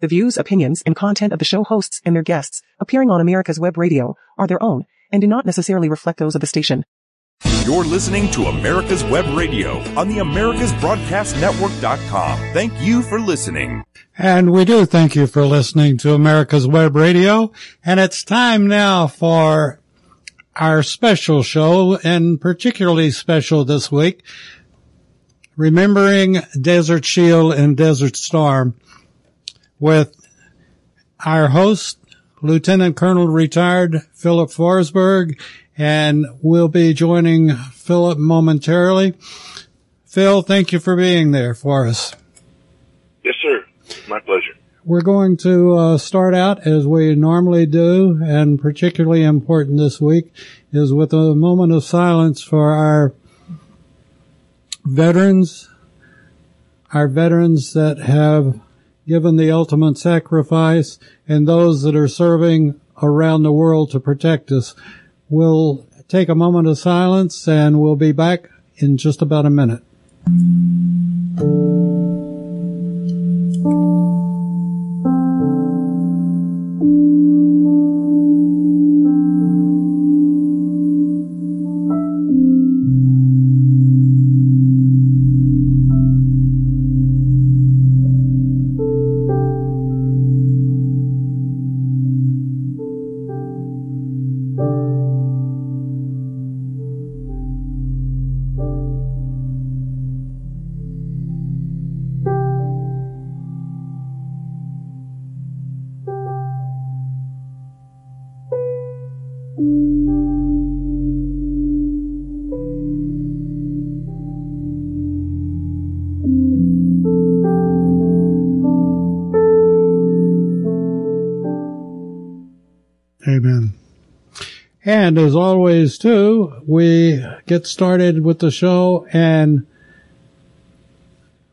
The views, opinions, and content of the show hosts and their guests appearing on America's Web Radio are their own and do not necessarily reflect those of the station. You're listening to America's Web Radio on the AmericasBroadcastNetwork.com. Thank you for listening. And we do thank you for listening to America's Web Radio. And it's time now for our special show and particularly special this week, remembering Desert Shield and Desert Storm with our host, Lieutenant Colonel retired Philip Forsberg, and we'll be joining Philip momentarily. Phil, thank you for being there for us. Yes, sir. My pleasure. We're going to uh, start out as we normally do, and particularly important this week is with a moment of silence for our veterans, our veterans that have given the ultimate sacrifice and those that are serving around the world to protect us. We'll take a moment of silence and we'll be back in just about a minute. Amen. And as always too, we get started with the show and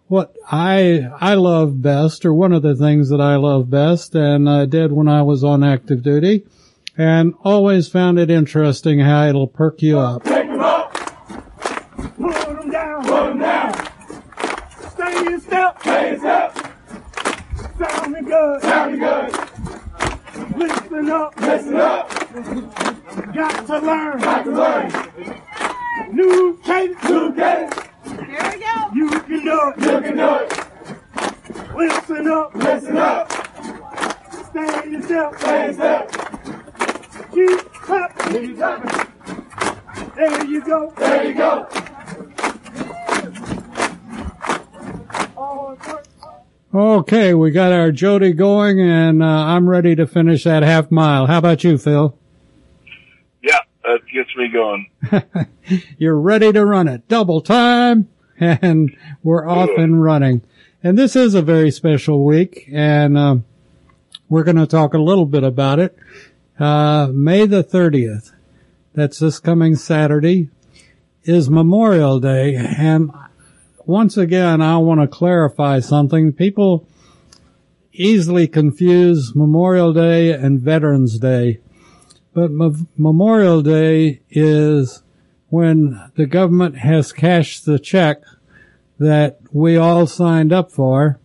what I, I love best, or one of the things that I love best and I did when I was on active duty and always found it interesting how it'll perk you up. Take them up. Put them down. Put them down. Stay in step. Stay in step. Sounding good. Sounding good. Listen up. Listen up. Got to learn. Got to learn. New cadence. New cadence. Here we go. You can do it. You can do it. Listen up. Listen up. Stay in step. Stay in step. Keep clapping. Keep clapping. There you go. There you go. Oh, it's- Okay, we got our Jody going and uh, I'm ready to finish that half mile. How about you, Phil? Yeah, that gets me going. You're ready to run it. Double time and we're off and running. And this is a very special week and um, we're going to talk a little bit about it. Uh, May the 30th, that's this coming Saturday, is Memorial Day. And once again, I want to clarify something. People easily confuse Memorial Day and Veterans Day. But Mem- Memorial Day is when the government has cashed the check that we all signed up for.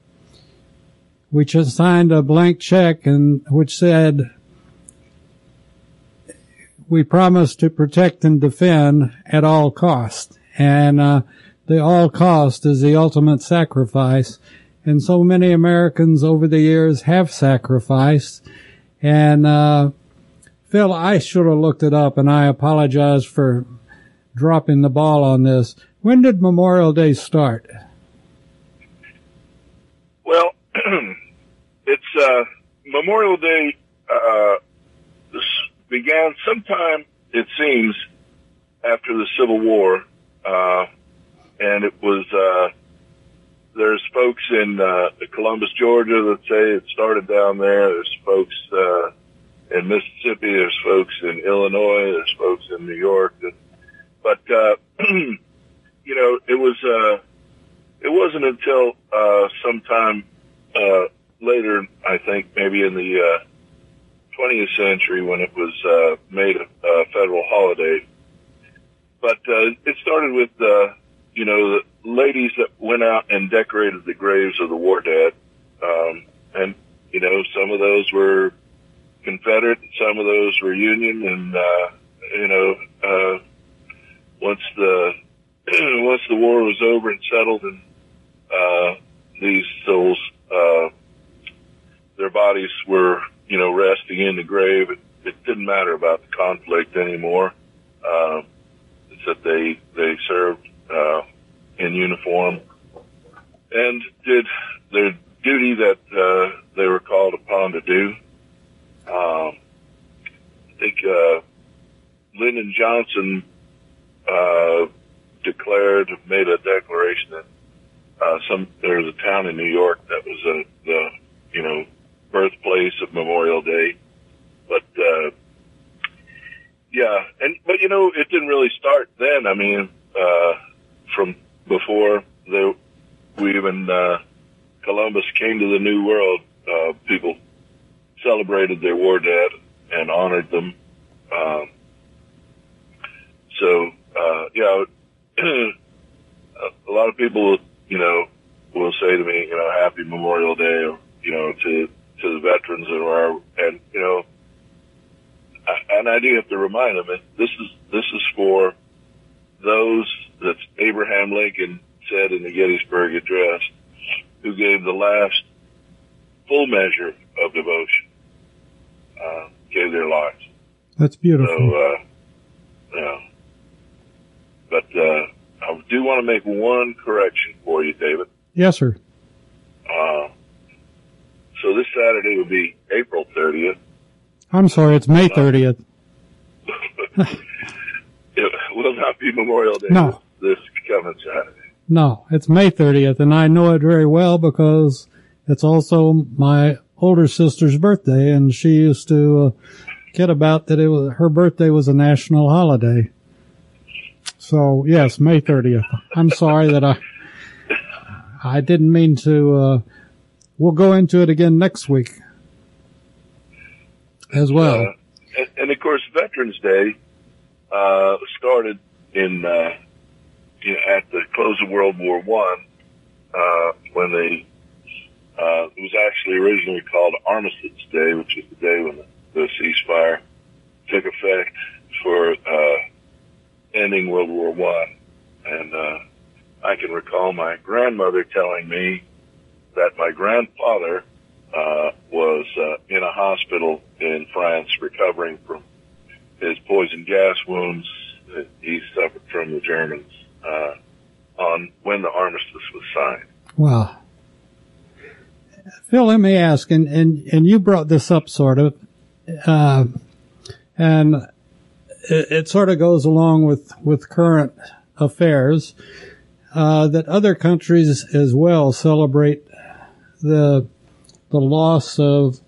We just signed a blank check and which said we promise to protect and defend at all cost. And uh, the all cost is the ultimate sacrifice. And so many Americans over the years have sacrificed. And uh, Phil, I should have looked it up, and I apologize for dropping the ball on this. When did Memorial Day start? Well, it's uh, Memorial Day. Uh, began sometime, it seems, after the Civil War, uh, and it was. There's folks in uh, Columbus, Georgia, that say it started down there. There's folks uh, in Mississippi. There's folks in Illinois. There's folks in New York. That, but uh, you know, it was. Uh, it wasn't until uh, sometime uh, later, I think, maybe in the uh, 20th century, when it was uh, made a, a federal holiday. But uh, it started with, uh, you know, the ladies that went out and decorated the graves of the war dead, um, and you know, some of those were Confederate, and some of those were Union, and uh, you know, uh, once the once the war was over and settled, and uh, these souls, uh, their bodies were, you know, resting in the grave. It, it didn't matter about the conflict anymore. Uh, it's that they they served uh, in uniform and did their duty that uh, they were called upon to do. Um, I think uh, Lyndon Johnson uh, declared, made a declaration that uh, some there was a town in New York that was a, the you know birthplace of Memorial Day, but uh, yeah, and but you know it didn't really start then. I mean, uh, from before they we even uh, Columbus came to the New World, uh, people celebrated their war dead and honored them. Um, so uh, yeah, a lot of people, you know, will say to me, you know, Happy Memorial Day, or you know, to to the veterans and our, and you know, and I do have to remind them this is this is for those that Abraham Lincoln said in the Gettysburg Address, who gave the last full measure of devotion, uh, gave their lives. That's beautiful. So, uh, yeah. But uh, I do want to make one correction for you, David. yes, sir. Uh, so this Saturday will be April 30th. I'm sorry, it's May 30th. It will not be Memorial Day No. This coming Saturday. No, it's May 30th, and I know it very well because it's also my older sister's birthday, and she used to uh, kid about that it was her birthday was a national holiday. So yes, May 30th. I'm sorry that I I didn't mean to. Uh, we'll go into it again next week as well. Uh, and, and of course, Veterans Day uh, started in uh, you know, at the close of World War One uh, when they uh, it was actually originally called Armistice Day, which is the day when the, the ceasefire took effect for uh, ending World War One. And uh, I can recall my grandmother telling me that my grandfather uh, was uh, in a hospital in France recovering from his poison gas wounds that he suffered from the Germans uh, on when the armistice was signed. Wow. Phil, let me ask, and, and, and you brought this up sort of, uh, and it, it sort of goes along with, with current affairs, uh, that other countries as well celebrate the, the loss of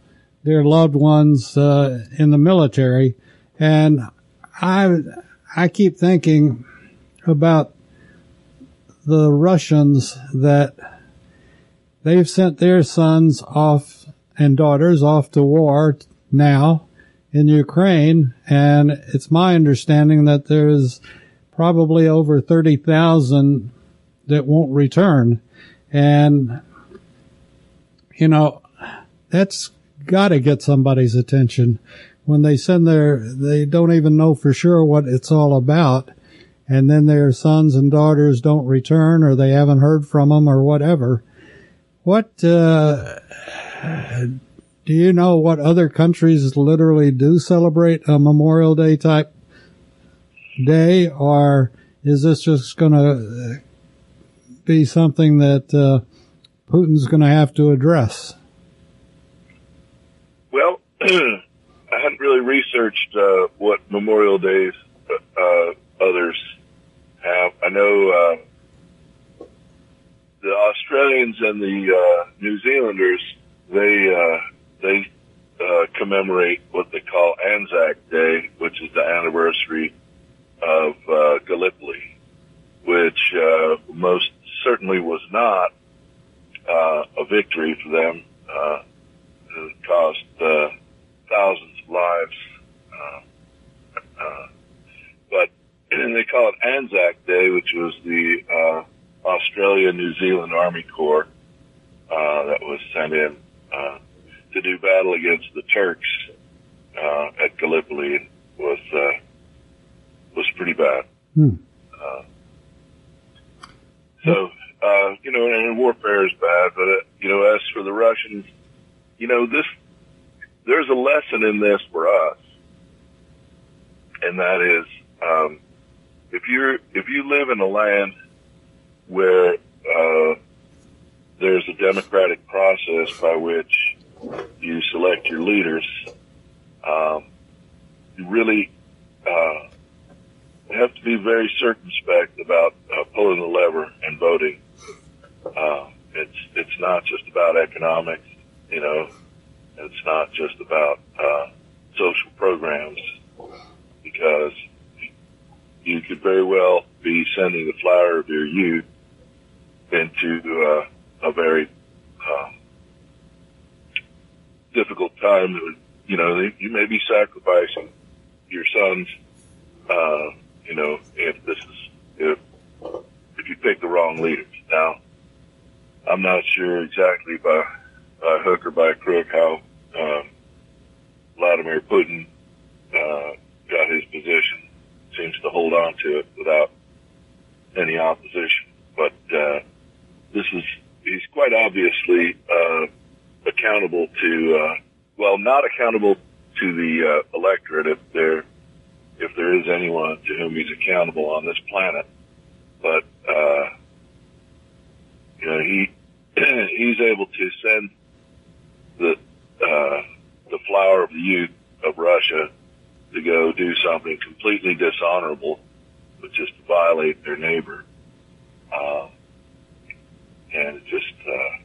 their loved ones, uh, in the military. And I, I keep thinking about the Russians that they've sent their sons off and daughters off to war now in Ukraine. And it's my understanding that there's probably over 30,000 that won't return. And, you know, that's gotta get somebody's attention when they send their, they don't even know for sure what it's all about. And then their sons and daughters don't return or they haven't heard from them or whatever. What, uh, do you know what other countries literally do celebrate a Memorial Day type day or is this just gonna be something that, uh, Putin's gonna have to address? Well, I hadn't really researched uh, what Memorial Days uh, others I know uh, the Australians and the uh, New Zealanders they uh, they uh, commemorate what they call Anzac Day, which is the anniversary of uh, Gallipoli, which uh, most certainly was not uh, a victory for them. Uh, it cost uh, thousands of lives. Uh, uh, but they call it Anzac Day, which was the uh, Australia New Zealand Army Corps uh, that was sent in uh, to do battle against the Turks uh, at Gallipoli was uh, was pretty bad. Hmm. Uh, so uh, you know, and warfare is bad, but uh, you know, as for the Russians, you know, this there's a lesson in this for us, and that is um, if you're if you live in a land where uh, there's a democratic process by which you select your leaders, um, you really uh, have to be very circumspect about uh, pulling the lever and voting. Uh, it's it's not just about economics, you know. It's not just about uh, social programs because you could very well be sending the flower of your youth into uh, a very um, difficult time. You know, you may be sacrificing your sons. Uh, you know, if this is if if you pick the wrong leaders. Now, I'm not sure exactly by by hook or by crook how um, Vladimir Putin uh, got his position. Seems to hold on to it without any opposition. But uh, this is he's quite obviously uh, accountable to uh, well, not accountable to the uh, electorate if there if there is anyone to whom he's accountable on this planet. But uh, you know he he's able to send the uh, the flower of the youth of Russia to go do something completely dishonorable, which is to violate their neighbor. Um, and it just uh,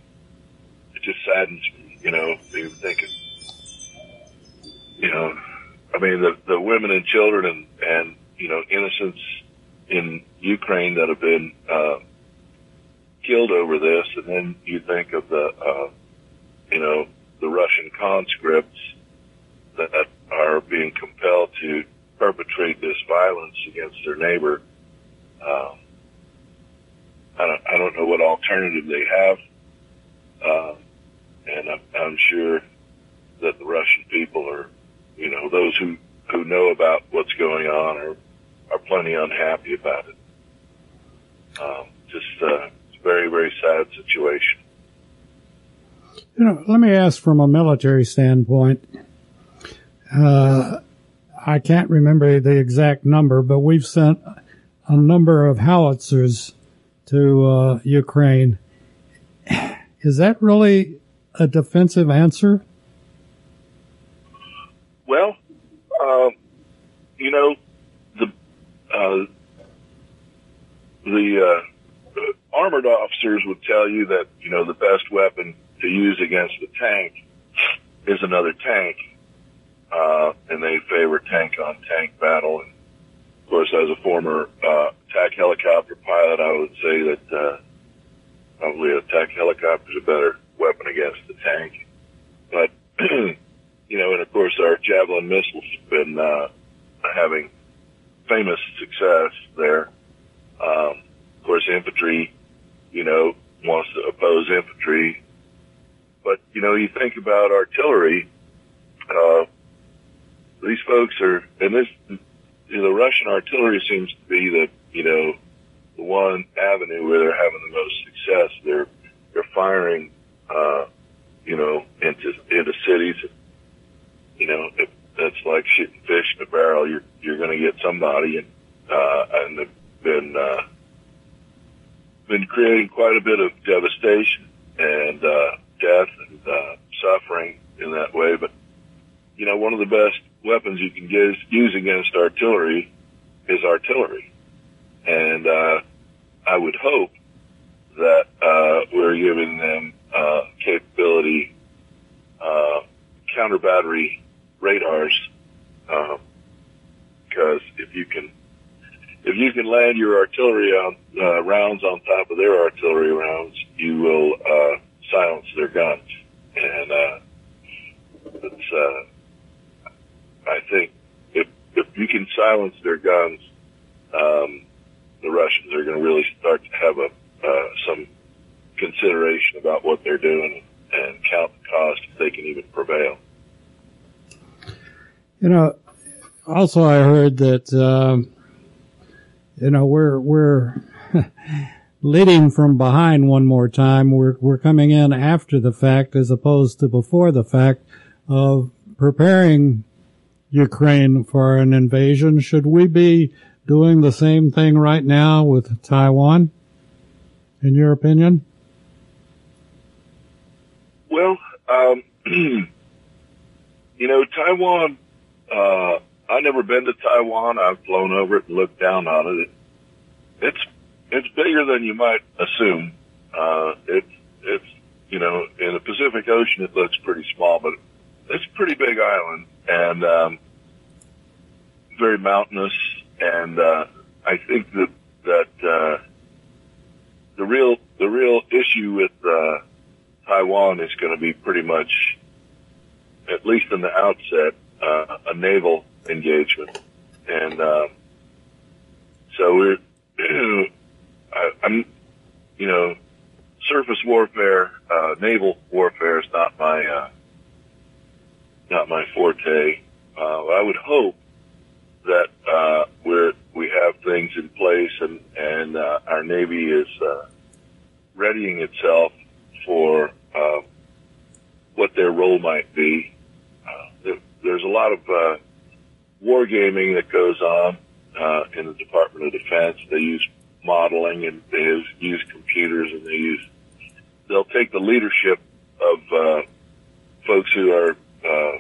it just saddens me, you know, even thinking, you know, I mean the the women and children and and you know innocents in Ukraine that have been uh, killed over this, and then you think of the uh, you know the Russian conscripts that are being compelled to perpetrate this violence against their neighbor. Um, I don't, I don't know what alternative they have, uh, and I'm, I'm sure that the Russian people are, you know, those who who know about what's going on are are plenty unhappy about it. Um, just uh, it's a very very sad situation. You know, let me ask from a military standpoint. Uh, I can't remember the exact number, but we've sent a number of howitzers to uh, Ukraine. Is that really a defensive answer? Well, uh, you know, the uh, the uh, armored officers would tell you that you know the best weapon to use against a tank is another tank, uh, and they favor tank on tank battle. And of course, as a former uh, attack helicopter pilot, I would say that uh, probably attack helicopter is a better weapon against the tank. But you know, and of course, our Javelin missiles have been uh, having famous success there. Um, of course, infantry, you know, wants to oppose infantry. But, you know, you think about artillery, uh, these folks are, and this, you know, the Russian artillery seems to be the, you know, the one avenue where they're having the most success. They're, they're firing, uh, you know, into, into cities. You know, if that's like shooting fish in a barrel. You're, you're going to get somebody and, uh, and they've been, uh, been creating quite a bit of devastation and, uh, death and, uh, suffering in that way. But, you know, one of the best weapons you can use, use against artillery is artillery. And, uh, I would hope that, uh, we're giving them, uh, capability, uh, counter battery radars, um, because if you can, if you can land your artillery on, uh, rounds on top of their artillery rounds, you will, uh, silence their guns. And, uh, it's, uh, I think if, if you can silence their guns, um, the Russians are going to really start to have a, uh, some consideration about what they're doing and count the cost if they can even prevail. You know, also I heard that um, you know we're we're leading from behind one more time. We're we're coming in after the fact as opposed to before the fact of preparing Ukraine for an invasion. Should we be doing the same thing right now with Taiwan? In your opinion? Well, um, you know, Taiwan. Uh, I never been to Taiwan. I've flown over it and looked down on it. It's it's bigger than you might assume. Uh, it's it's you know in the Pacific Ocean it looks pretty small, but it's a pretty big island and um, very mountainous. And uh, I think that that uh, the real the real issue with uh, Taiwan is going to be pretty much, at least in the outset, uh, a naval engagement, and uh, so we're. I, I'm, you know, surface warfare, uh, naval warfare is not my, uh, not my forte. Uh, I would hope that, uh, we're, we have things in place and, and, uh, our Navy is, uh, readying itself for, uh, what their role might be. Uh, there, there's a lot of, uh, wargaming that goes on, uh, in the Department of Defense. They use modeling and they use, use computers and they use they'll take the leadership of uh, folks who are uh,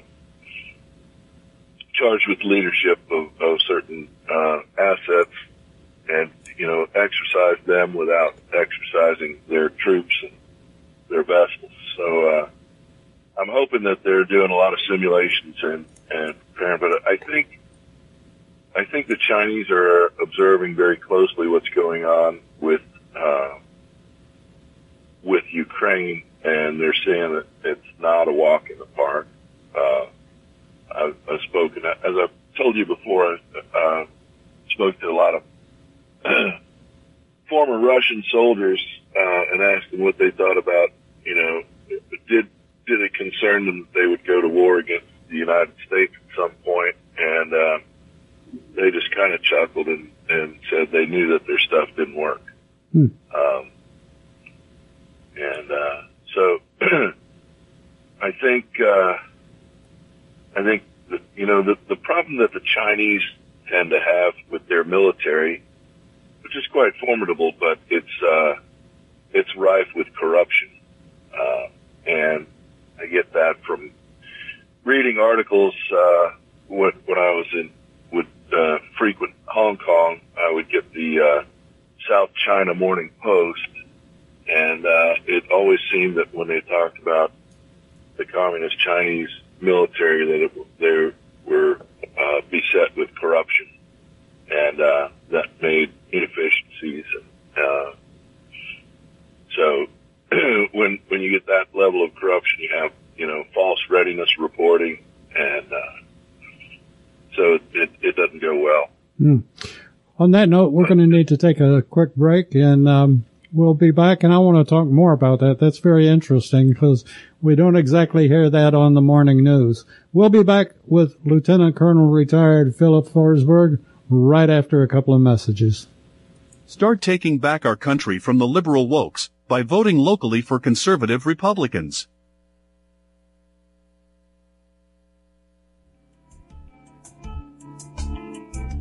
charged with leadership of, of certain uh, assets and you know exercise them without exercising their troops and their vessels. So uh, I'm hoping that they're doing a lot of simulations and and preparing. But I think I think the Chinese are observing very closely what's going on with uh, with Ukraine, and they're saying that it's not a walk in the park. Uh, I've, I've spoken, as I've told you before, I uh, spoke to a lot of former Russian soldiers uh, and asked them what they thought about, you know, did did it concern them that they would go to war against the United States at some point? and uh, they just kind of chuckled and, and said they knew that their stuff didn't work. Hmm. Um, and uh, so I think uh, I think that, you know the the problem that the Chinese tend to have with their military, which is quite formidable, but it's uh, it's rife with corruption, uh, and I get that from reading articles uh, when when I was in would uh, frequent Hong Kong. I would get the uh, South China Morning Post, and uh, it always seemed that when they talked about the communist Chinese military, that it, they were uh, beset with corruption, and uh, that made inefficiencies. And, uh, so when when you get that level of corruption, you have you know false readiness reporting, and uh, so it, it doesn't go well. Hmm. On that note, we're going to need to take a quick break and um, we'll be back and I want to talk more about that. That's very interesting because we don't exactly hear that on the morning news. We'll be back with Lieutenant Colonel retired Philip Forsberg right after a couple of messages. Start taking back our country from the liberal wokes by voting locally for conservative Republicans.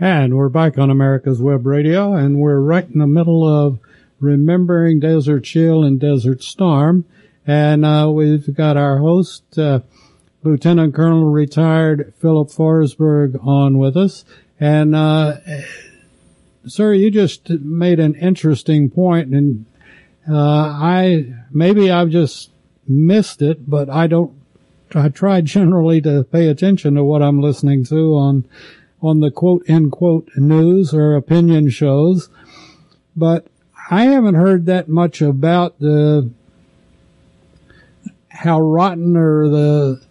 And we're back on America's Web Radio, and we're right in the middle of remembering Desert Shield and Desert Storm. And uh, we've got our host, uh, Lieutenant Colonel retired Philip Forsberg, on with us. And uh, sir, you just made an interesting point, and uh, I maybe I've just missed it, but I don't. I try generally to pay attention to what I'm listening to on on the quote unquote news or opinion shows, but I haven't heard that much about the how rotten or the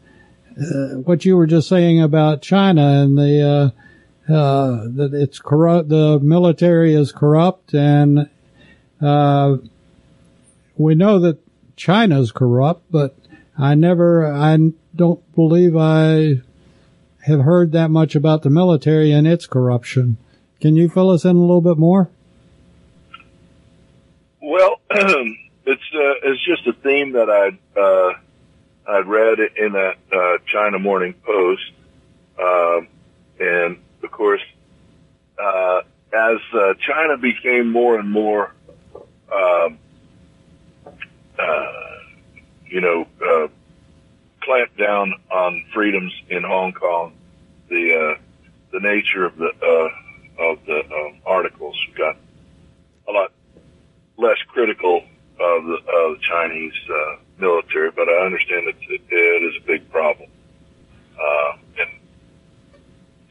uh, what you were just saying about China and the uh, uh, that it's corrupt. The military is corrupt, and uh, we know that China's corrupt. But I never, I don't believe I have heard that much about the military and its corruption. Can you fill us in a little bit more? Well, it's uh, it's just a theme that I'd uh, I'd read in that uh, China Morning Post, um, and of course, uh, as uh, China became more and more, um, uh, you know, uh, clamped down on freedoms in Hong Kong, the uh, the nature of the uh, of the um, articles. Got a lot less critical of the, of the Chinese uh, military, but I understand that it, it is a big problem, uh, and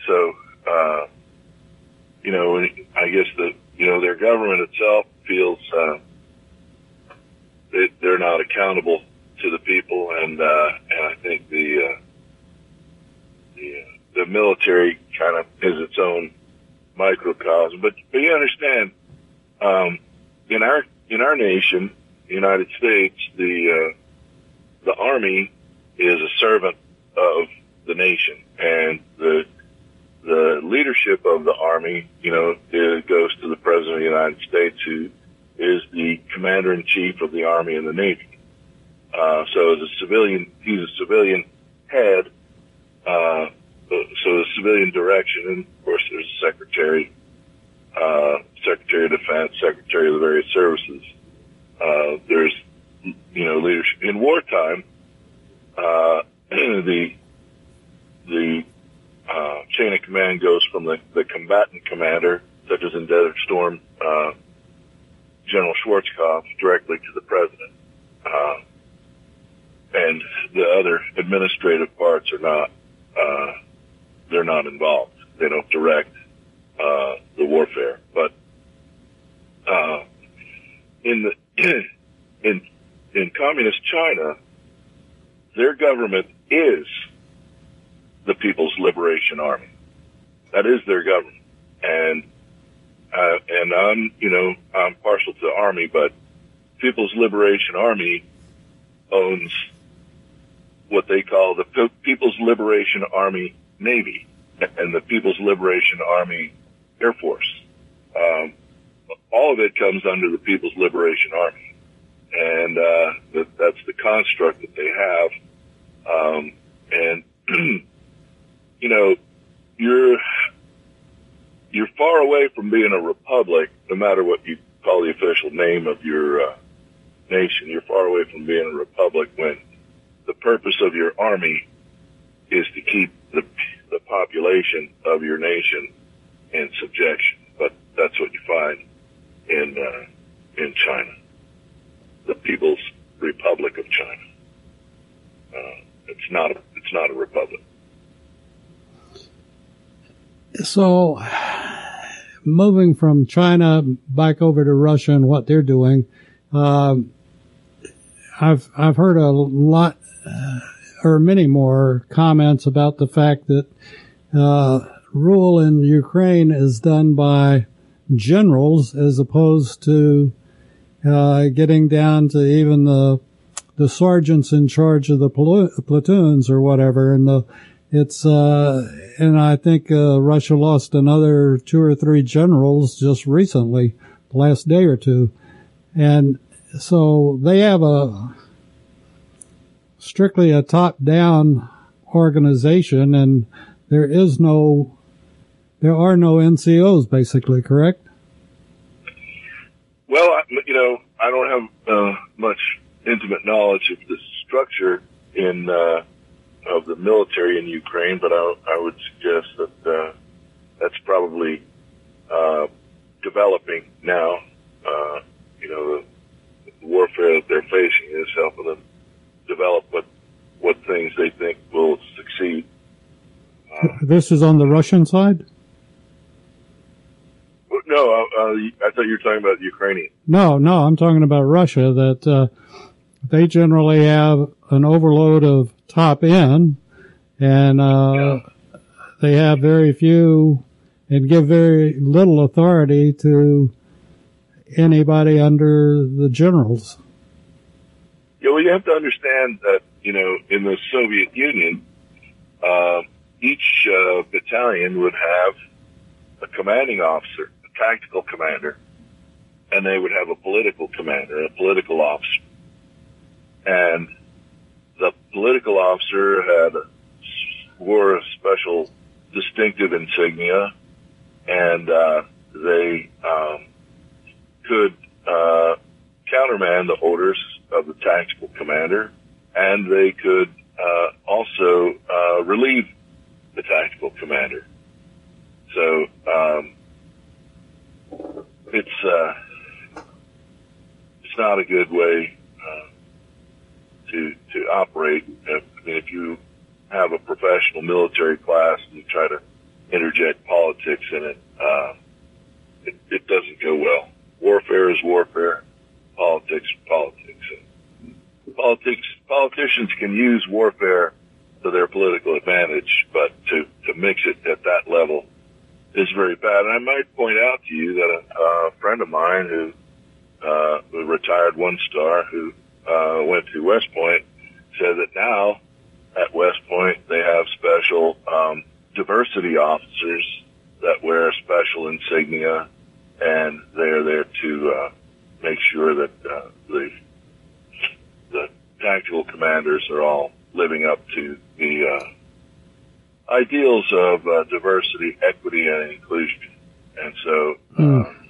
so uh, you know, I guess that you know their government itself feels uh, they, they're not accountable to the people, and uh, and I think the uh, the uh, the military kind of is its own microcosm. But but you understand, um, in our in our nation, the United States, the uh, the army is a servant of the nation, and the the leadership of the army, you know, it goes to the president of the United States, who is the commander in chief of the army and the navy. Uh, so as a civilian, he's a civilian head. Uh, so the civilian direction, and of course there's a secretary, uh, secretary of defense, secretary of the various services. Uh, there's, you know, leadership in wartime. Uh, the the uh, chain of command goes from the, the combatant commander, such as in Desert Storm, uh, General Schwarzkopf, directly to the president. Uh, and the other administrative parts are not, uh, they're not involved. They don't direct, uh, the warfare. But, uh, in the, in, in communist China, their government is the People's Liberation Army. That is their government. And, uh, and I'm, you know, I'm partial to the army, but People's Liberation Army owns what they call the People's Liberation Army Navy and the People's Liberation Army Air Force. Um, all of it comes under the People's Liberation Army, and uh, that, that's the construct that they have. Um, and you know, you're you're far away from being a republic, no matter what you call the official name of your uh, nation. You're far away from being a republic when the purpose of your army is to keep the, the population of your nation in subjection. But that's what you find in uh, in China, the People's Republic of China. Uh, it's not a, it's not a republic. So, moving from China back over to Russia and what they're doing, um, I've I've heard a lot uh, or many more comments about the fact that uh, rule in Ukraine is done by generals as opposed to uh, getting down to even the the sergeants in charge of the pla- platoons or whatever. And the, it's uh, and I think uh, Russia lost another two or three generals just recently, the last day or two, and so they have a strictly a top down organization, and there is no there are no NCOs, basically, correct? Well, you know, I don't have uh, much intimate knowledge of the structure in uh, of the military in Ukraine, but I, I would suggest that uh, that's probably uh, developing now. Uh, you know, the warfare that they're facing is helping them develop what what things they think will succeed. Uh, this is on the Russian side. No, uh, uh, I thought you were talking about Ukrainian. No, no, I'm talking about Russia. That uh, they generally have an overload of top end, and uh, yeah. they have very few and give very little authority to anybody under the generals. Yeah, well, you have to understand that you know in the Soviet Union, uh, each uh, battalion would have a commanding officer a tactical commander, and they would have a political commander, a political officer. And the political officer had wore a special distinctive insignia, and uh, they um, could uh, countermand the orders of the tactical commander, and they could uh, also uh, relieve the tactical commander. So um, it's uh, it's not a good way uh, to to operate. I mean, if you have a professional military class and you try to interject politics in it, uh, it, it doesn't go well. Warfare is warfare. Politics, politics. And politics, politicians can use warfare to their political advantage, but to, to mix it at that level is very bad. And I might point out to you that a, a friend of mine who, uh, a retired one star who, uh, went to West Point said that now at West Point they have special, um, diversity officers that wear special insignia and they're there to, uh, make sure that, uh, the, tactical commanders are all living up to the, uh, ideals of uh, diversity, equity, and inclusion. And so, mm.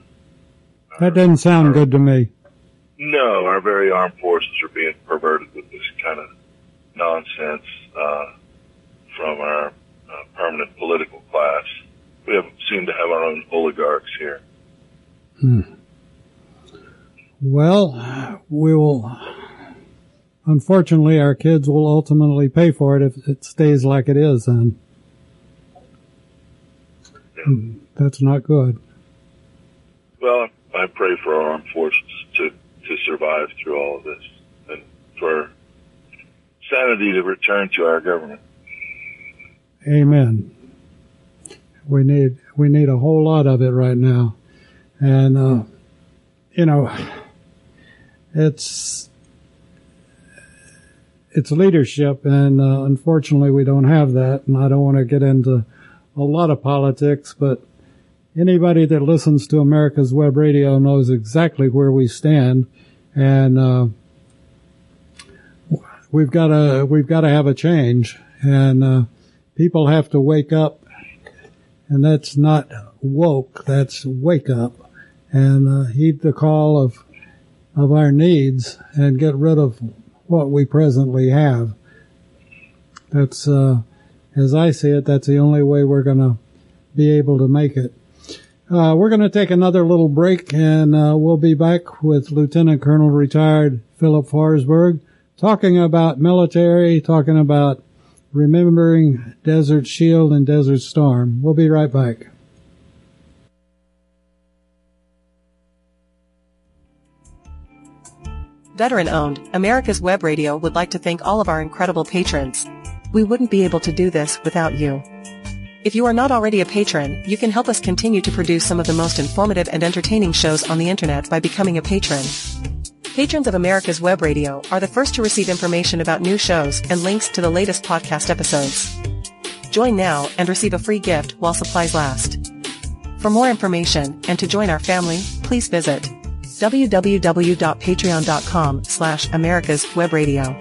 that doesn't sound our, good to me. No, our very armed forces are being perverted with this kind of nonsense uh, from our uh, permanent political class. We have, seem to have our own oligarchs here. Hmm. Well, we will. Unfortunately, our kids will ultimately pay for it if it stays like it is. Then. That's not good. Well, I pray for our armed forces to, to survive through all of this and for sanity to return to our government. Amen. We need, we need a whole lot of it right now. And, uh, you know, it's, it's leadership and, uh, unfortunately we don't have that and I don't want to get into a lot of politics, but anybody that listens to America's Web Radio knows exactly where we stand, and uh, we've got to we've got to have a change, and uh, people have to wake up, and that's not woke, that's wake up, and uh, heed the call of of our needs and get rid of what we presently have. That's uh, as I see it, that's the only way we're going to be able to make it. Uh, we're going to take another little break and uh, we'll be back with Lieutenant Colonel retired Philip Forsberg talking about military, talking about remembering Desert Shield and Desert Storm. We'll be right back. Veteran owned, America's Web Radio would like to thank all of our incredible patrons. We wouldn't be able to do this without you. If you are not already a patron, you can help us continue to produce some of the most informative and entertaining shows on the internet by becoming a patron. Patrons of America's Web Radio are the first to receive information about new shows and links to the latest podcast episodes. Join now and receive a free gift while supplies last. For more information and to join our family, please visit www.patreon.com slash America's Web Radio.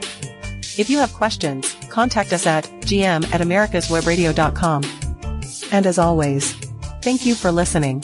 If you have questions, contact us at gm at americaswebradio.com. And as always, thank you for listening.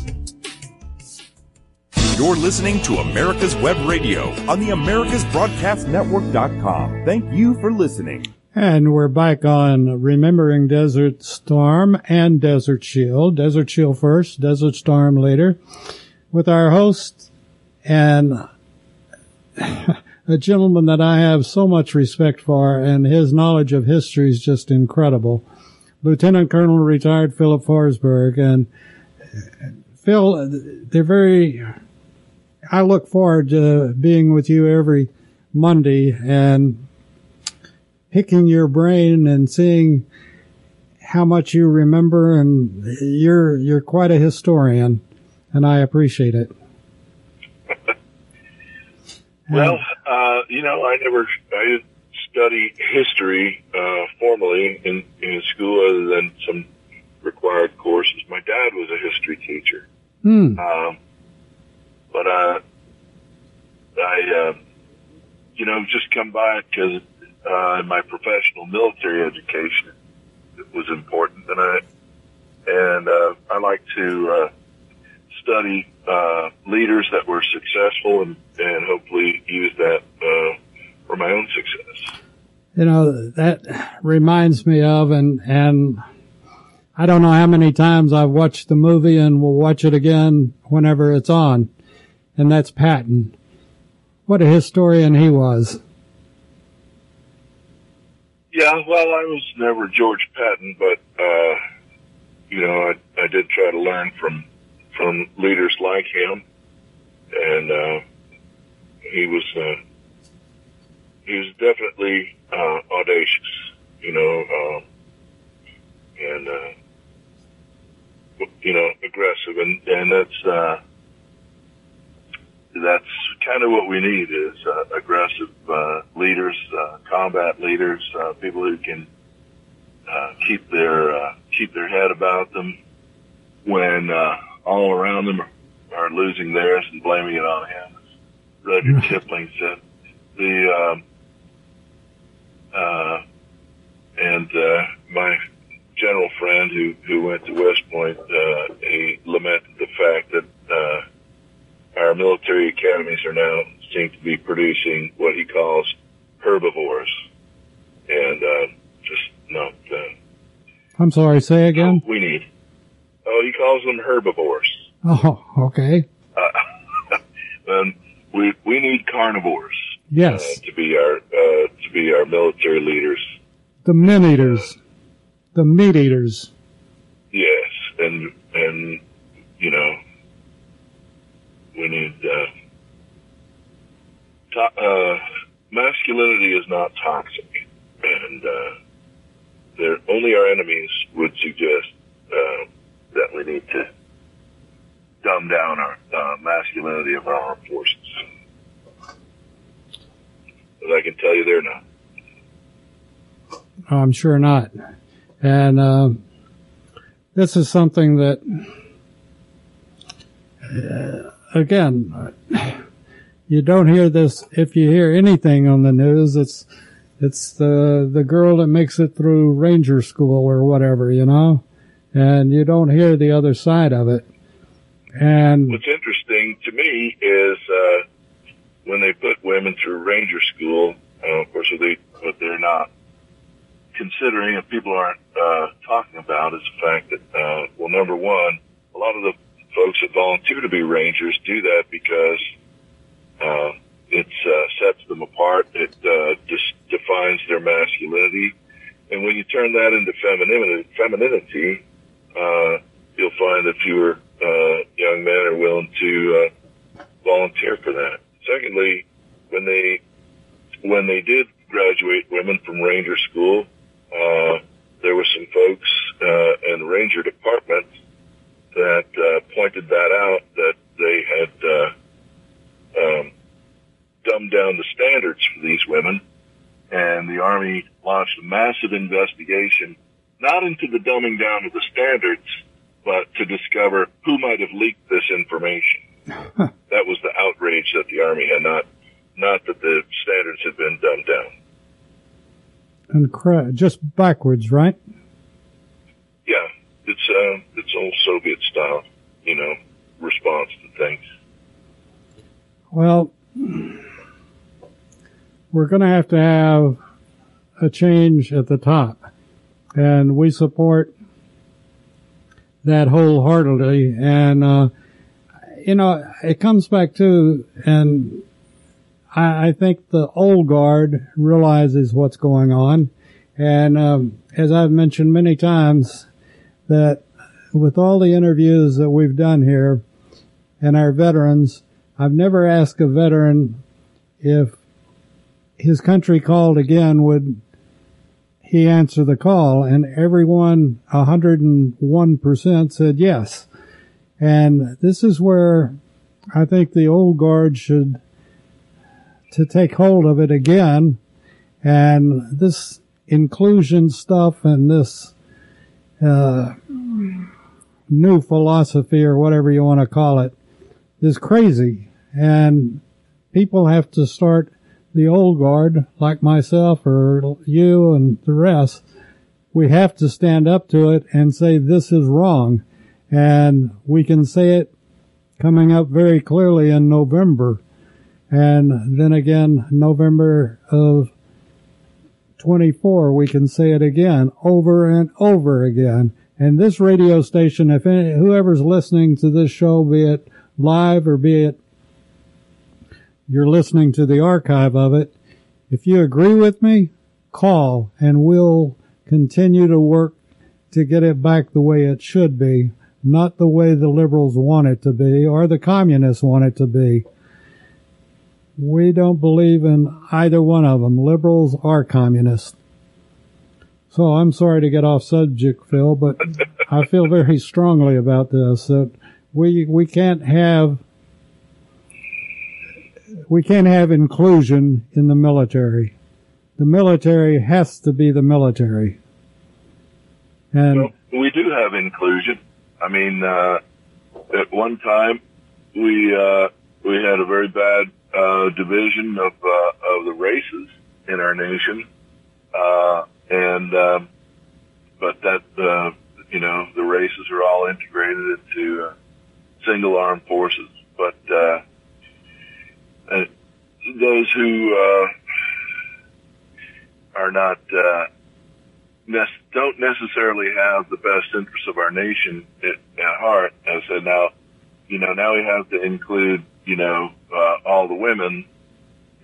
You're listening to America's Web Radio on the AmericasBroadcastNetwork.com. Thank you for listening. And we're back on Remembering Desert Storm and Desert Shield. Desert Shield first, Desert Storm later, with our host and a gentleman that I have so much respect for, and his knowledge of history is just incredible. Lieutenant Colonel retired Philip Forsberg. And Phil, they're very, I look forward to being with you every Monday and picking your brain and seeing how much you remember and you're you're quite a historian and I appreciate it. Well, uh, you know, I never I didn't study history uh, formally in in school other than some required courses. My dad was a history teacher, Hmm. um, but uh, I uh, you know just come by because uh, my professional military education it was important, and I and uh, I like to uh, study uh, leaders that were successful and and hopefully use that uh, for my own success. You know, that reminds me of and and I don't know how many times I've watched the movie and will watch it again whenever it's on. And that's Patton. What a historian he was. Yeah, well, I was never George Patton, but uh, you know, I, I did try to learn from from leaders like him, and uh, he was uh, he was definitely uh, audacious, you know, um, and uh, you know, aggressive, and and that's uh, that's kind of what we need is uh, aggressive uh, leaders, uh, combat leaders, uh, people who can uh, keep their uh, keep their head about them when uh, all around them are, are losing theirs and blaming it on him. As Rudyard Kipling said, the um, uh, and uh, my general friend who who went to West Point, uh, he lamented the fact that. Uh, our military academies are now seem to be producing what he calls herbivores, and uh, just not uh, I'm sorry, say again? we need. Oh, he calls them herbivores. Oh, okay. Uh, and we we need carnivores Yes. uh, to be our uh, to be our military leaders. The men eaters. The meat eaters. Yes, and and you know we need uh, to- uh, masculinity is not toxic, and uh, only our enemies would suggest uh, that we need to dumb down our uh, masculinity of our armed forces. But I can tell you they're not. I'm sure not. And uh, this is something that uh, again, you don't hear this. If you hear anything on the news, it's it's the the girl that makes it through ranger school or whatever, you know, and you don't hear the other side of it. And What's interesting to me is uh, when they put women through ranger school. Uh, of course, they what they're not considering, and people aren't uh, talking about, is the fact that uh, well, number one, a lot of the folks that volunteer to be rangers do that because uh, it uh, sets them apart. It uh, just defines their masculinity, and when you turn that into femininity, femininity, uh, you'll find that fewer uh, young men are willing to uh, volunteer for that. Secondly, when they when they did graduate women from Ranger School, uh, there were some folks uh, in Ranger Department that uh, pointed that out that they had uh, um, dumbed down the standards for these women, and the Army launched a massive investigation, not into the dumbing down of the standards, but to discover who might have leaked this information. that was the outrage that the Army had not, not that the standards had been dumbed down. and cra- just backwards, right? Yeah, it's uh, it's old Soviet style, you know, response to things. Well, we're going to have to have a change at the top, and we support that wholeheartedly. And uh, you know, it comes back to, and I, I think the old guard realizes what's going on, and um, as I've mentioned many times, that with all the interviews that we've done here and our veterans, I've never asked a veteran if his country called again, would he answer the call? And everyone, 101% said yes. And this is where I think the old guard should to take hold of it again. And this inclusion stuff and this, uh, new philosophy or whatever you want to call it is crazy. And people have to start the old guard, like myself or you and the rest. We have to stand up to it and say this is wrong. And we can say it coming up very clearly in November. And then again, November of 24, we can say it again over and over again. And this radio station, if any, whoever's listening to this show, be it live or be it you're listening to the archive of it, if you agree with me, call and we'll continue to work to get it back the way it should be, not the way the liberals want it to be or the communists want it to be. We don't believe in either one of them, liberals or communists. So I'm sorry to get off subject, Phil, but I feel very strongly about this that we we can't have we can't have inclusion in the military. The military has to be the military. And Well, we do have inclusion. I mean, uh, at one time we uh, we had a very bad uh, division of uh, of the races in our nation, uh, and um, but that uh, you know the races are all integrated into uh, single armed forces. But uh, uh, those who uh, are not uh, don't necessarily have the best interests of our nation at, at heart. I said, now, you know, now we have to include, you know, uh, all the women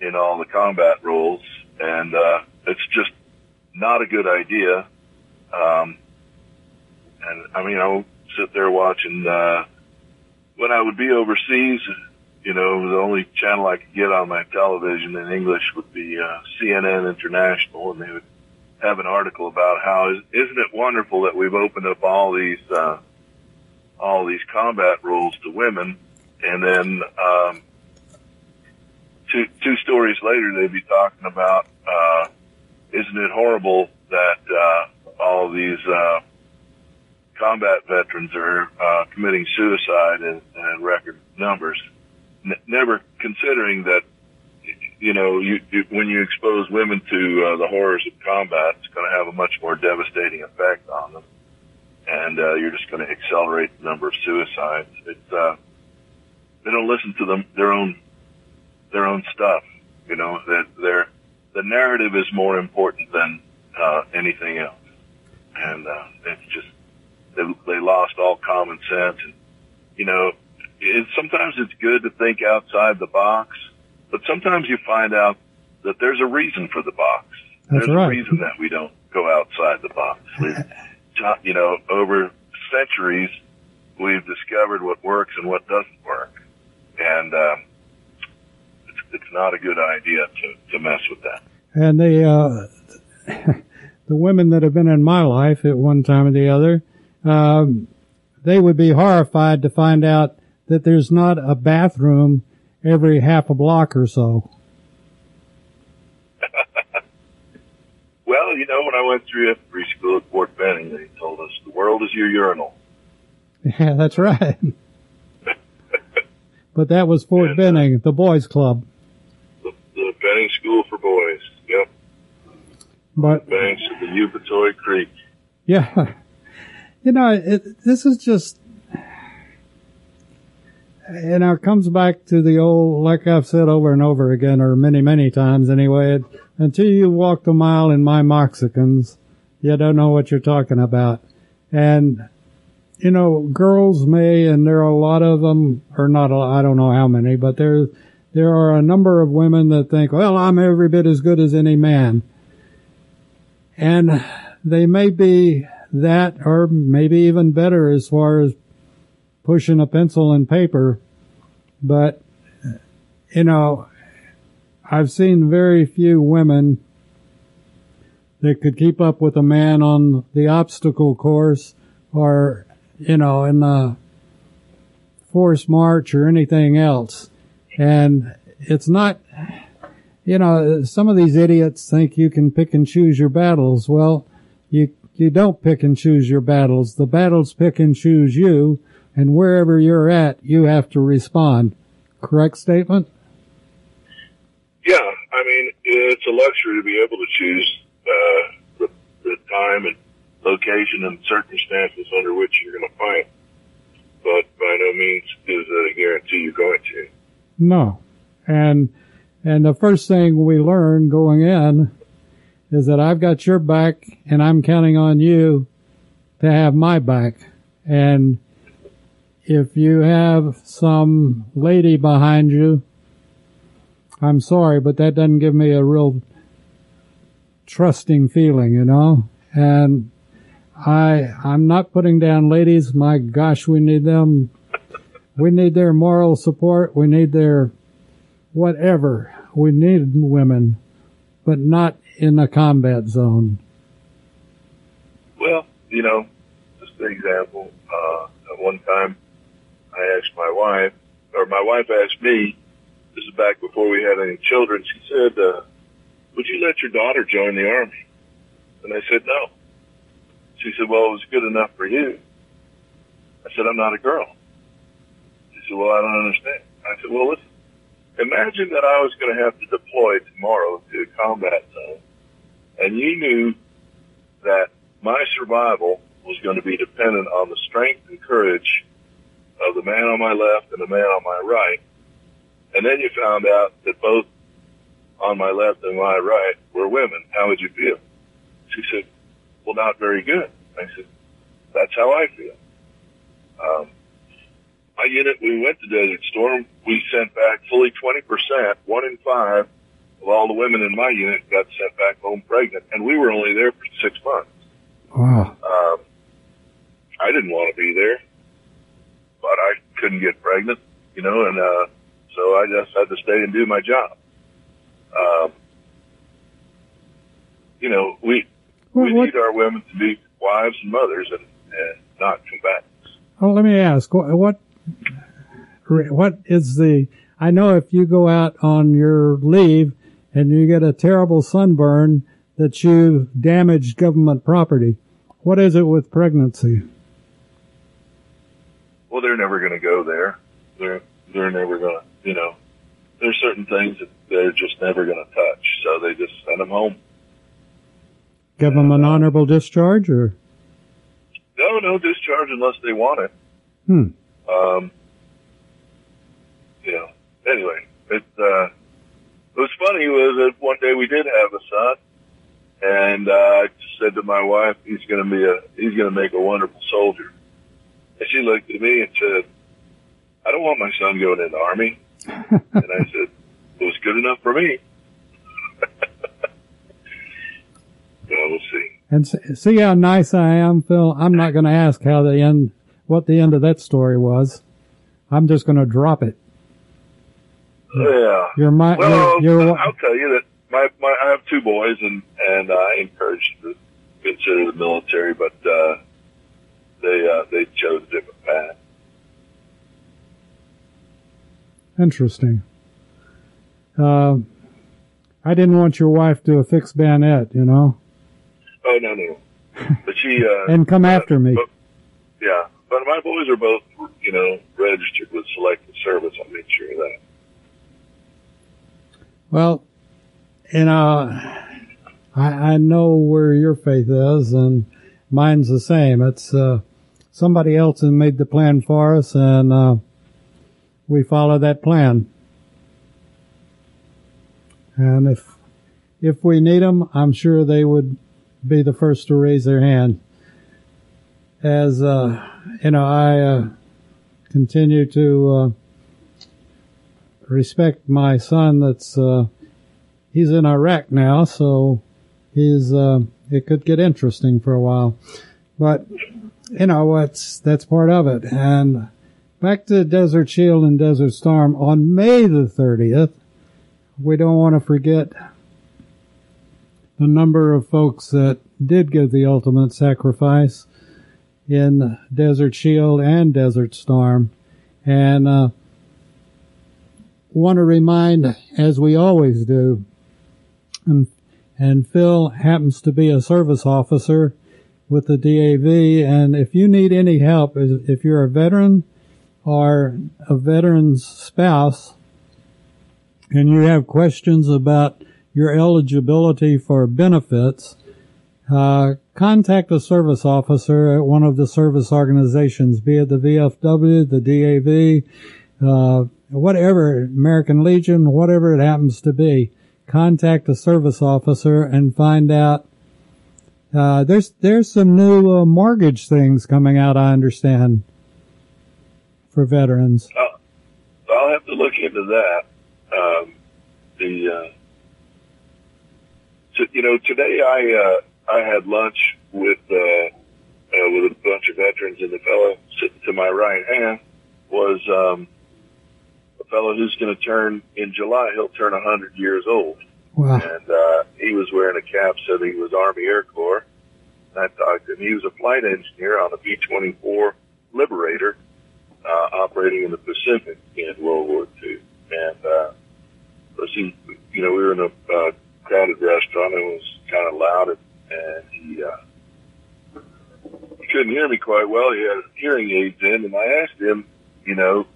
in all the combat roles, and uh, it's just not a good idea. Um, and I mean, I'll sit there watching. Uh, when I would be overseas, you know, the only channel I could get on my television in English would be uh, CNN International, and they would have an article about how isn't it wonderful that we've opened up all these uh, all these combat roles to women, and then um, two two stories later they'd be talking about uh, isn't it horrible that uh, all these uh, combat veterans are uh, committing suicide in, and record numbers, n- never considering that, you know, you, you, when you expose women to uh, the horrors of combat, it's going to have a much more devastating effect on them, and uh, you're just going to accelerate the number of suicides. It's uh, they don't listen to them their own their own stuff. You know that their the narrative is more important than uh, anything else, and uh, it's just they, they lost all common sense. And you know, it, sometimes it's good to think outside the box, but sometimes you find out that there's a reason for the box. That's there's right. a reason that we don't go outside the box. We've, you know, over centuries, we've discovered what works and what doesn't work, and um, it's, not a good idea to, to mess with that. And the uh, the women that have been in my life at one time or the other, um, they would be horrified to find out that there's not a bathroom every half a block or so. Well, you know, when I went through free school at Fort Benning, they told us the world is your urinal. Yeah, that's right. but that was Fort Benning, the boys' club. Benning School for Boys. Yep. But Banks of the Upatoi Creek. Yeah. You know, it, this is just, you know, it comes back to the old, like I've said over and over again, or many, many times anyway, it, until you walk the mile in my Moxicans, you don't know what you're talking about. And, you know, girls may, and there are a lot of them, or not, a, I don't know how many, but there, there are a number of women that think, well, I'm every bit as good as any man. And they may be that or maybe even better as far as pushing a pencil and paper. But, you know, I've seen very few women that could keep up with a man on the obstacle course or, you know, in the force march or anything else. And it's not, you know, some of these idiots think you can pick and choose your battles. Well, you, you don't pick and choose your battles. The battles pick and choose you, and wherever you're at, you have to respond. Correct statement? Yeah, I mean, it's a luxury to be able to choose uh, the, the time and location and circumstances under which you're going to fight. But by no means is it a guarantee you're going to. No. And, and the first thing we learn going in is that I've got your back and I'm counting on you to have my back. And if you have some lady behind you, I'm sorry, but that doesn't give me a real trusting feeling, you know? And I, I'm not putting down ladies. My gosh, we need them. We need their moral support. We need their whatever. We need women, but not in a combat zone. Well, you know, just an example. Uh, at one time, I asked my wife, or my wife asked me, this is back before we had any children, she said, uh, would you let your daughter join the army? And I said, no. She said, well, it was good enough for you. I said, I'm not a girl. Said, well, I don't understand. I said, well, listen, imagine that I was going to have to deploy tomorrow to a combat zone and you knew that my survival was going to be dependent on the strength and courage of the man on my left and the man on my right. And then you found out that both on my left and my right were women. How would you feel? She said, well, not very good. I said, that's how I feel. Um, my unit, we went to Desert Storm. We sent back fully 20%, one in five of all the women in my unit got sent back home pregnant, and we were only there for six months. Wow. Um, I didn't want to be there, but I couldn't get pregnant, you know, and uh, so I just had to stay and do my job. Um, you know, we Well, we what- need our women to be wives and mothers and, and not combatants. Well, let me ask, what, what, what is the, I know if you go out on your leave and you get a terrible sunburn that you damaged government property. What is it with pregnancy? Well, they're never going to go there. they're they're never gonna, you know, there's certain things that they're just never gonna touch, so they just send them home. Give them an honorable discharge, or No, no discharge unless they want it. hmm. Um, you know, anyway, it, uh, it was funny was that one day we did have a son and, uh, I just said to my wife, he's going to be a, he's going to make a wonderful soldier. And she looked at me and said, I don't want my son going in the army. and I said, it was good enough for me. we'll see. And see how nice I am, Phil. I'm not going to ask how the end, what the end of that story was. I'm just going to drop it. Yeah. You're my, Well, you're, you're, I'll tell you that my, my I have two boys, and and I encourage them to consider the military, but uh, they uh, they chose a different path. interesting. Uh, I didn't want your wife to a fixed bayonet, you know, Oh no no, but she uh, and come after me. but, yeah, but my boys are both you know registered with Selective Service. I made sure of that. Well, you know, I, I know where your faith is, and mine's the same. It's uh, somebody else has made the plan for us, and uh, we follow that plan. And if if we need them, I'm sure they would be the first to raise their hand. As uh, you know, I uh, continue to. Uh, respect my son that's uh he's in Iraq now so he's uh it could get interesting for a while but you know what's that's part of it and back to Desert Shield and Desert Storm on May the 30th we don't want to forget the number of folks that did give the ultimate sacrifice in Desert Shield and Desert Storm. And uh want to remind, as we always do, and, and Phil happens to be a service officer with the DAV, and if you need any help, if you're a veteran or a veteran's spouse, and you have questions about your eligibility for benefits, uh, contact a service officer at one of the service organizations, be it the VFW, the DAV, uh, whatever, American Legion, whatever it happens to be, contact a service officer and find out. Uh, there's there's some new uh, mortgage things coming out. I understand for veterans. I'll, have to look into that. Um, the uh, you know today I uh, I had lunch with uh, uh, with a bunch of veterans, and the fellow sitting to my right hand was um, a fellow who's going to turn in July. He'll turn a hundred years old, Wow. and uh, he was wearing a cap, said he was Army Air Corps. And I talked to him. He was a flight engineer on a B-24 Liberator uh, operating in the Pacific in World War II. And, uh, of course, he, you know, we were in a uh, crowded restaurant and it was kind of loud and, and he, uh, he couldn't hear me quite well. He had hearing aids in and I asked him, you know,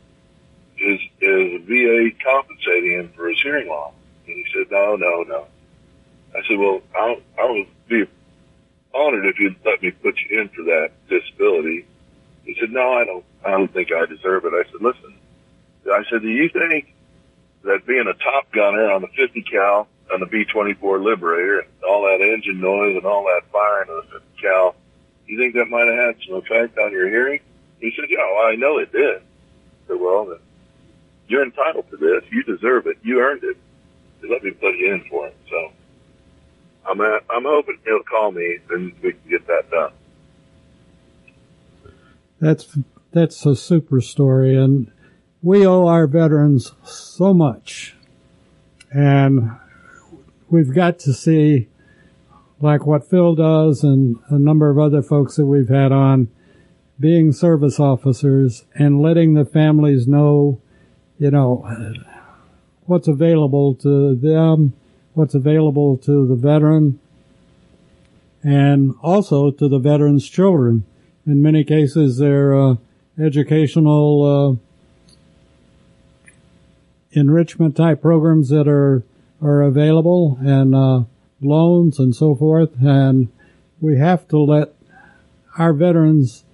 is, is VA compensating him for his hearing loss? And he said, no, no, no. I said, well, I, I would be honored if you'd let me put you in for that disability. He said, no, I don't, I don't think I deserve it. I said, listen, I said, do you think that being a top gunner on the 50 cal on the B-24 Liberator and all that engine noise and all that firing of the 50 cal, you think that might have had some effect on your hearing? He said, yeah, well, I know it did. I said, well, then you're entitled to this. You deserve it. You earned it. They let me put you in for it. So I'm at, I'm hoping he'll call me and we can get that done. That's that's a super story, and we owe our veterans so much, and we've got to see, like what Phil does, and a number of other folks that we've had on, being service officers and letting the families know, you know, what's available to them, what's available to the veteran, and also to the veteran's children. In many cases they're uh, educational enrichment type programs that are are available and uh, loans and so forth. And we have to let our veterans,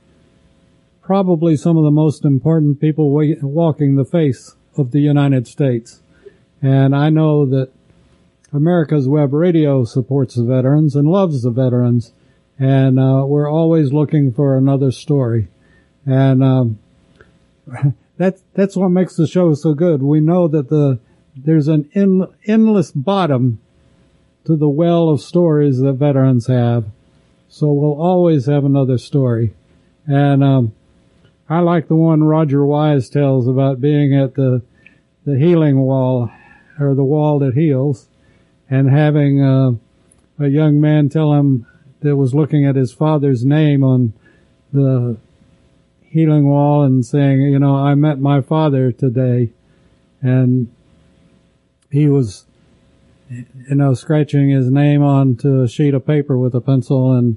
probably some of the most important people walking the face of the United States. And I know that America's Web Radio supports the veterans and loves the veterans. And uh, we're always looking for another story. And um, that's that's what makes the show so good. We know that the there's an in, endless bottom to the well of stories that veterans have. So we'll always have another story. And um, I like the one Roger Wise tells about being at the the healing wall or the wall that heals and having uh, a young man tell him that was looking at his father's name on the healing wall and saying, you know, I met my father today and he was, you know, scratching his name onto a sheet of paper with a pencil and,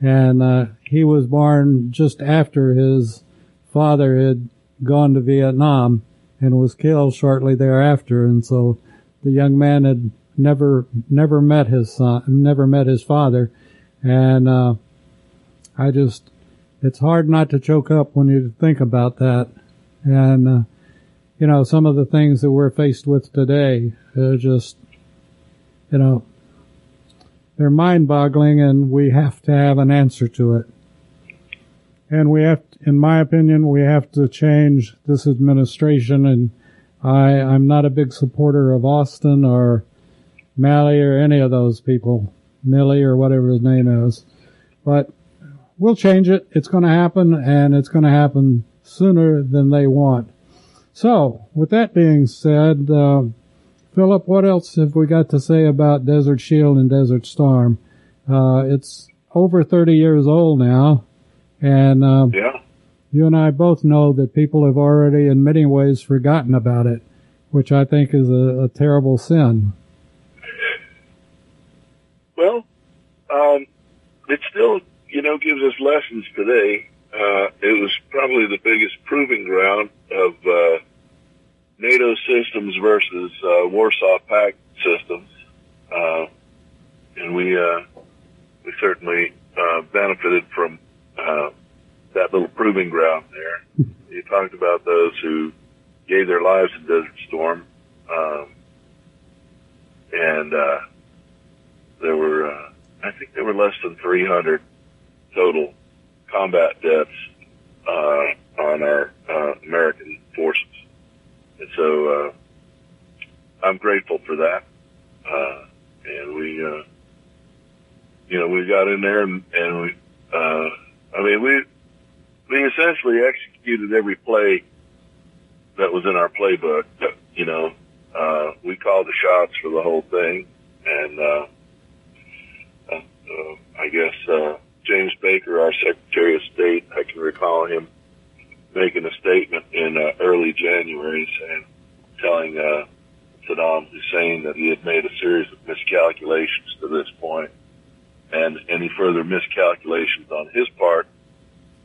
and, uh, he was born just after his father had gone to Vietnam and was killed shortly thereafter. And so the young man had never, never met his son, never met his father. And, uh, I just, it's hard not to choke up when you think about that. And, uh, you know, some of the things that we're faced with today are just, you know, they're mind boggling and we have to have an answer to it. And we have, in my opinion, we have to change this administration and I, I'm not a big supporter of Austin or Malley or any of those people, Milley or whatever his name is. But we'll change it. It's going to happen and it's going to happen sooner than they want. So with that being said, uh, Philip, what else have we got to say about Desert Shield and Desert Storm? Uh, it's over 30 years old now and, um, Yeah. you and I both know that people have already in many ways forgotten about it, which I think is a, a terrible sin. Well, um, it still, you know, gives us lessons today. Uh, it was probably the biggest proving ground of uh, NATO systems versus uh, Warsaw Pact systems, uh, and we uh, we certainly uh, benefited from uh, that little proving ground there. you talked about those who gave their lives in Desert Storm, um, and uh, there were, uh, I think there were less than 300 total combat deaths uh, on our uh, American forces. And so uh, I'm grateful for that. Uh, and we, uh, you know, we got in there and, and we, uh, I mean, we, we essentially executed every play that was in our playbook. You know, uh, we called the shots for the whole thing. And, uh, uh, I guess, uh, James Baker, our Secretary of State, I can recall him making a statement in uh, early January saying, telling uh, Saddam Hussein that he had made a series of miscalculations to this point, and any further miscalculations on his part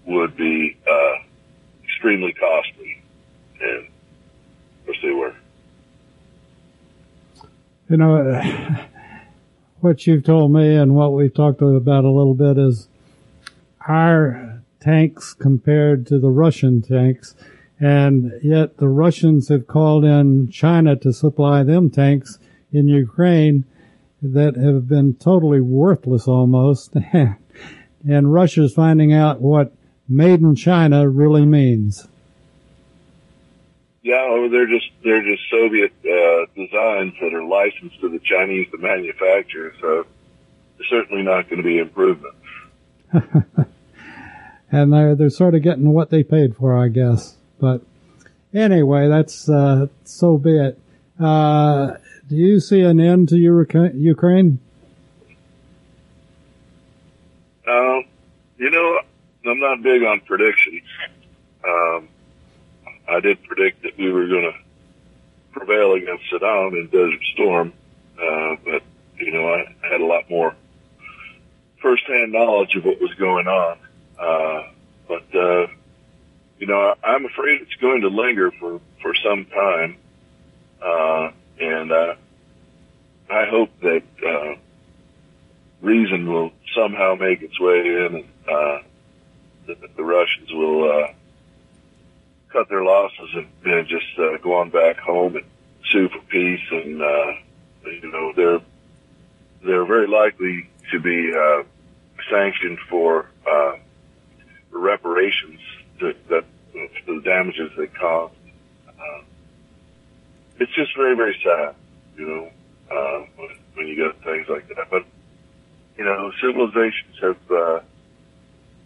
would be uh, extremely costly, and of course they were. You know, what you've told me and what we've talked about a little bit is our tanks compared to the Russian tanks. And yet the Russians have called in China to supply them tanks in Ukraine that have been totally worthless almost. and Russia's finding out what made in China really means. Yeah, well, they're just they're just Soviet uh, designs that are licensed to the Chinese to manufacture. So there's certainly not going to be improvements. and they're they're sort of getting what they paid for, I guess. But anyway, that's uh, so be it. Uh, do you see an end to Ukraine? Um, you know, I'm not big on predictions. Um, I did predict that we were going to prevail against Saddam in Desert Storm, uh, but you know, I had a lot more firsthand knowledge of what was going on. Uh, but uh, you know, I'm afraid it's going to linger for for some time. and uh, I hope that uh, reason will somehow make its way in, and uh, that the Russians will uh, cut their losses and, and just uh, go on back home and sue for peace. And uh, you know, they're they're very likely to be uh, sanctioned for uh, reparations that, that for the damages they caused. Uh, it's just very, very sad, you know, uh, when, when you get things like that. But you know, civilizations have uh,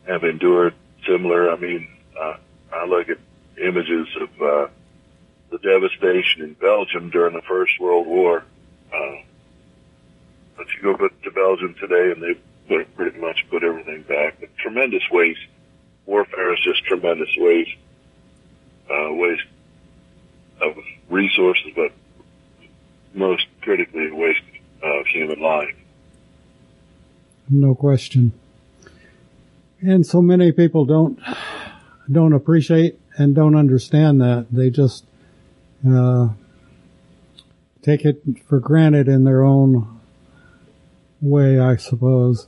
have endured similar. I mean, uh, I look at images of uh, the devastation in Belgium during the First World War. Uh, but you go to Belgium today, and they pretty much put everything back. But tremendous waste. Warfare is just tremendous waste, uh, waste of resources, but most critically, waste of human life. No question. And so many people don't don't appreciate and don't understand that. They just uh, take it for granted in their own way, I suppose.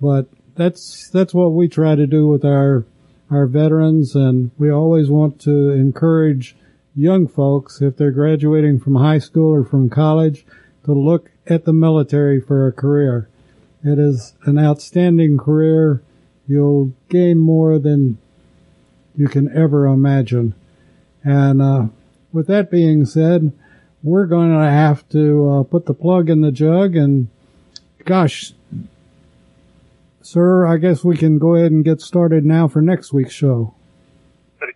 But that's that's what we try to do with our our veterans, and we always want to encourage young folks if they're graduating from high school or from college to look at the military for a career. It is an outstanding career. You'll gain more than you can ever imagine. And uh, with that being said, we're going to have to uh, put the plug in the jug. And gosh, sir, I guess we can go ahead and get started now for next week's show.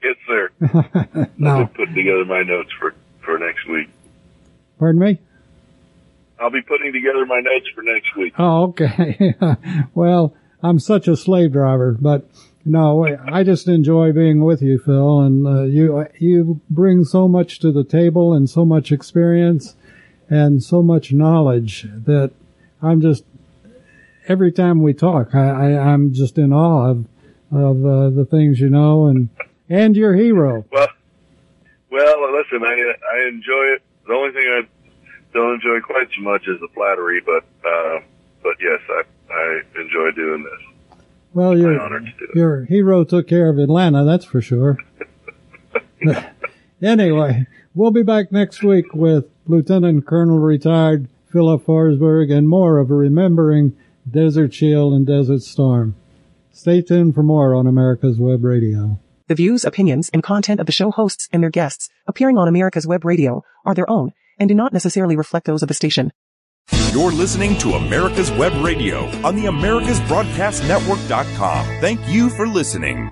Yes, sir. now, I'll be putting together my notes for, for next week. pardon me? I'll be putting together my notes for next week. Oh, okay. well, I'm such a slave driver, but no, I just enjoy being with you, Phil, and uh, you you bring so much to the table and so much experience and so much knowledge that I'm just every time we talk, I, I I'm just in awe of of uh, the things you know and and your hero. Well, well, listen, I I enjoy it. The only thing I don't enjoy quite so much is the flattery, but uh, but yes, I I enjoy doing this. Well, your honor to do it. your hero took care of Atlanta, that's for sure. anyway, we'll be back next week with Lieutenant Colonel retired Philip Forsberg and more of remembering Desert Shield and Desert Storm. Stay tuned for more on America's Web Radio. The views, opinions, and content of the show hosts and their guests appearing on America's Web Radio are their own and do not necessarily reflect those of the station. You're listening to America's Web Radio on the AmericasBroadcastNetwork.com. Thank you for listening.